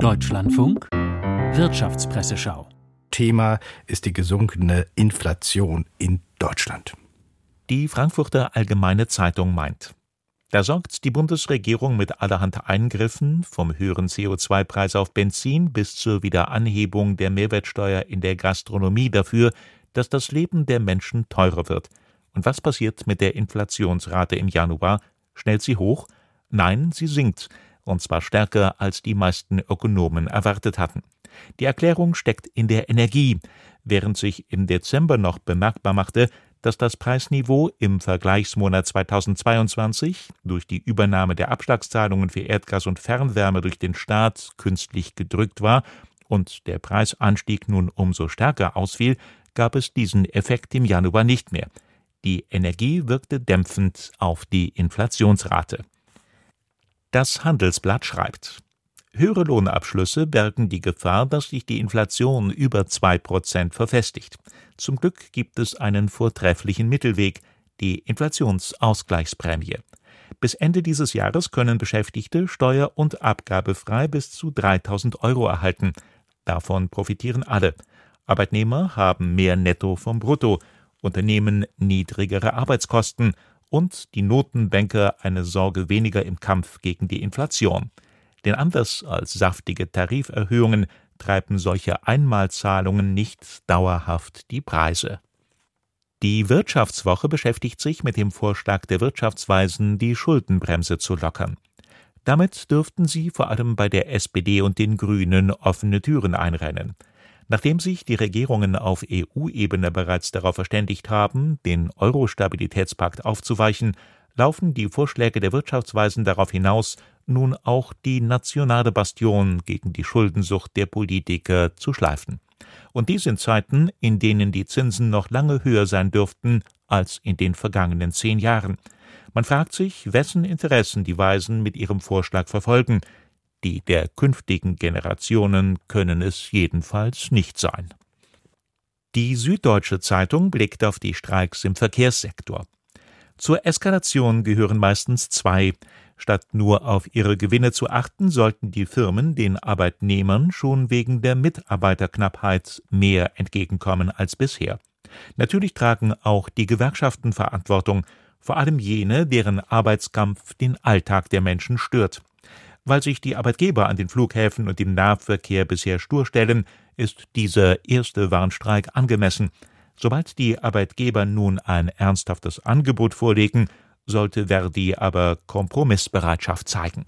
Deutschlandfunk Wirtschaftspresseschau. Thema ist die gesunkene Inflation in Deutschland. Die Frankfurter Allgemeine Zeitung meint, da sorgt die Bundesregierung mit allerhand Eingriffen, vom höheren CO2-Preis auf Benzin bis zur Wiederanhebung der Mehrwertsteuer in der Gastronomie dafür, dass das Leben der Menschen teurer wird. Und was passiert mit der Inflationsrate im Januar? Schnellt sie hoch? Nein, sie sinkt, und zwar stärker, als die meisten Ökonomen erwartet hatten. Die Erklärung steckt in der Energie. Während sich im Dezember noch bemerkbar machte, dass das Preisniveau im Vergleichsmonat 2022 durch die Übernahme der Abschlagszahlungen für Erdgas und Fernwärme durch den Staat künstlich gedrückt war und der Preisanstieg nun umso stärker ausfiel, gab es diesen Effekt im Januar nicht mehr. Die Energie wirkte dämpfend auf die Inflationsrate. Das Handelsblatt schreibt Höhere Lohnabschlüsse bergen die Gefahr, dass sich die Inflation über zwei Prozent verfestigt. Zum Glück gibt es einen vortrefflichen Mittelweg, die Inflationsausgleichsprämie. Bis Ende dieses Jahres können Beschäftigte steuer- und abgabefrei bis zu 3000 Euro erhalten. Davon profitieren alle. Arbeitnehmer haben mehr Netto vom Brutto, Unternehmen niedrigere Arbeitskosten und die Notenbanker eine Sorge weniger im Kampf gegen die Inflation. Denn anders als saftige Tariferhöhungen treiben solche Einmalzahlungen nicht dauerhaft die Preise. Die Wirtschaftswoche beschäftigt sich mit dem Vorschlag der Wirtschaftsweisen, die Schuldenbremse zu lockern. Damit dürften sie vor allem bei der SPD und den Grünen offene Türen einrennen. Nachdem sich die Regierungen auf EU-Ebene bereits darauf verständigt haben, den Euro-Stabilitätspakt aufzuweichen, laufen die Vorschläge der Wirtschaftsweisen darauf hinaus, nun auch die nationale Bastion gegen die Schuldensucht der Politiker zu schleifen. Und dies in Zeiten, in denen die Zinsen noch lange höher sein dürften als in den vergangenen zehn Jahren. Man fragt sich, wessen Interessen die Weisen mit ihrem Vorschlag verfolgen. Die der künftigen Generationen können es jedenfalls nicht sein. Die Süddeutsche Zeitung blickt auf die Streiks im Verkehrssektor. Zur Eskalation gehören meistens zwei. Statt nur auf ihre Gewinne zu achten, sollten die Firmen den Arbeitnehmern schon wegen der Mitarbeiterknappheit mehr entgegenkommen als bisher. Natürlich tragen auch die Gewerkschaften Verantwortung, vor allem jene, deren Arbeitskampf den Alltag der Menschen stört. Weil sich die Arbeitgeber an den Flughäfen und im Nahverkehr bisher stur stellen, ist dieser erste Warnstreik angemessen. Sobald die Arbeitgeber nun ein ernsthaftes Angebot vorlegen, sollte Verdi aber Kompromissbereitschaft zeigen